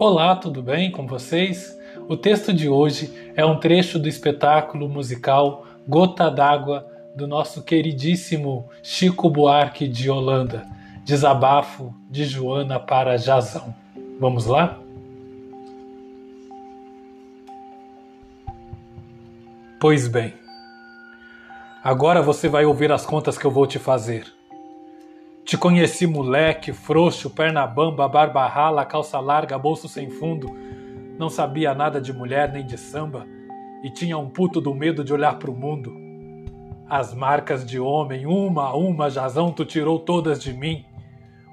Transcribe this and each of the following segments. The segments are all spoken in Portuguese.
Olá, tudo bem com vocês? O texto de hoje é um trecho do espetáculo musical Gota d'Água do nosso queridíssimo Chico Buarque de Holanda, Desabafo de Joana para Jazão. Vamos lá? Pois bem, agora você vai ouvir as contas que eu vou te fazer. Te conheci moleque, frouxo, perna bamba, barba rala, calça larga, bolso sem fundo. Não sabia nada de mulher nem de samba e tinha um puto do medo de olhar pro mundo. As marcas de homem, uma a uma, Jazão, tu tirou todas de mim.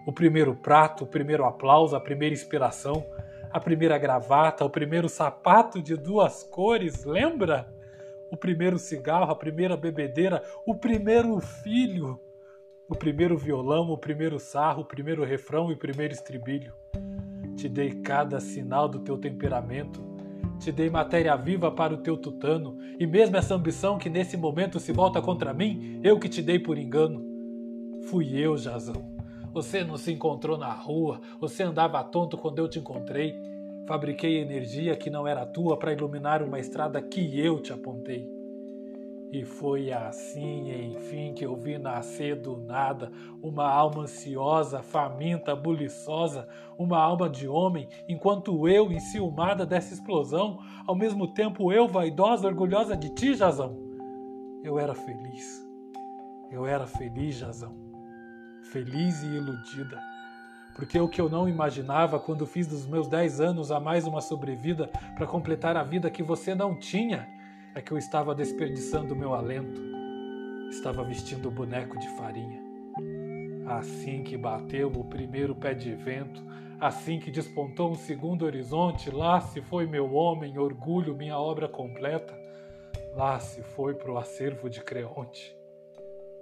O primeiro prato, o primeiro aplauso, a primeira inspiração, a primeira gravata, o primeiro sapato de duas cores, lembra? O primeiro cigarro, a primeira bebedeira, o primeiro filho o primeiro violão, o primeiro sarro, o primeiro refrão e o primeiro estribilho. Te dei cada sinal do teu temperamento, te dei matéria viva para o teu tutano, e mesmo essa ambição que nesse momento se volta contra mim, eu que te dei por engano. Fui eu, Jazão. Você não se encontrou na rua, você andava tonto quando eu te encontrei. Fabriquei energia que não era tua para iluminar uma estrada que eu te apontei. E foi assim, enfim, que eu vi nascer do nada uma alma ansiosa, faminta, buliçosa, uma alma de homem, enquanto eu, enciumada dessa explosão, ao mesmo tempo eu, vaidosa, orgulhosa de ti, Jazão. Eu era feliz. Eu era feliz, Jazão. Feliz e iludida. Porque o que eu não imaginava quando fiz dos meus dez anos a mais uma sobrevida para completar a vida que você não tinha é que eu estava desperdiçando meu alento, estava vestindo o boneco de farinha. Assim que bateu o primeiro pé de vento, assim que despontou um segundo horizonte, lá se foi meu homem, orgulho, minha obra completa, lá se foi pro acervo de Creonte.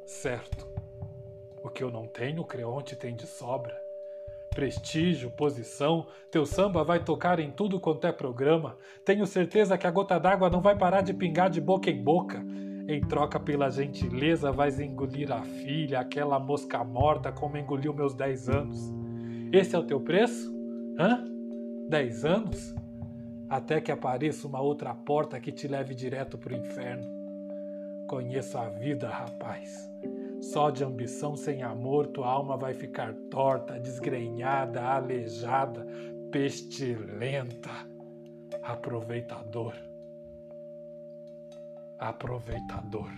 Certo, o que eu não tenho, Creonte tem de sobra prestígio, posição, teu samba vai tocar em tudo quanto é programa. Tenho certeza que a gota d'água não vai parar de pingar de boca em boca. Em troca pela gentileza, vais engolir a filha, aquela mosca morta como engoliu meus dez anos. Esse é o teu preço? Hã? Dez anos? Até que apareça uma outra porta que te leve direto pro inferno. Conheço a vida, rapaz. Só de ambição sem amor tua alma vai ficar torta, desgrenhada, aleijada, pestilenta. Aproveitador. Aproveitador.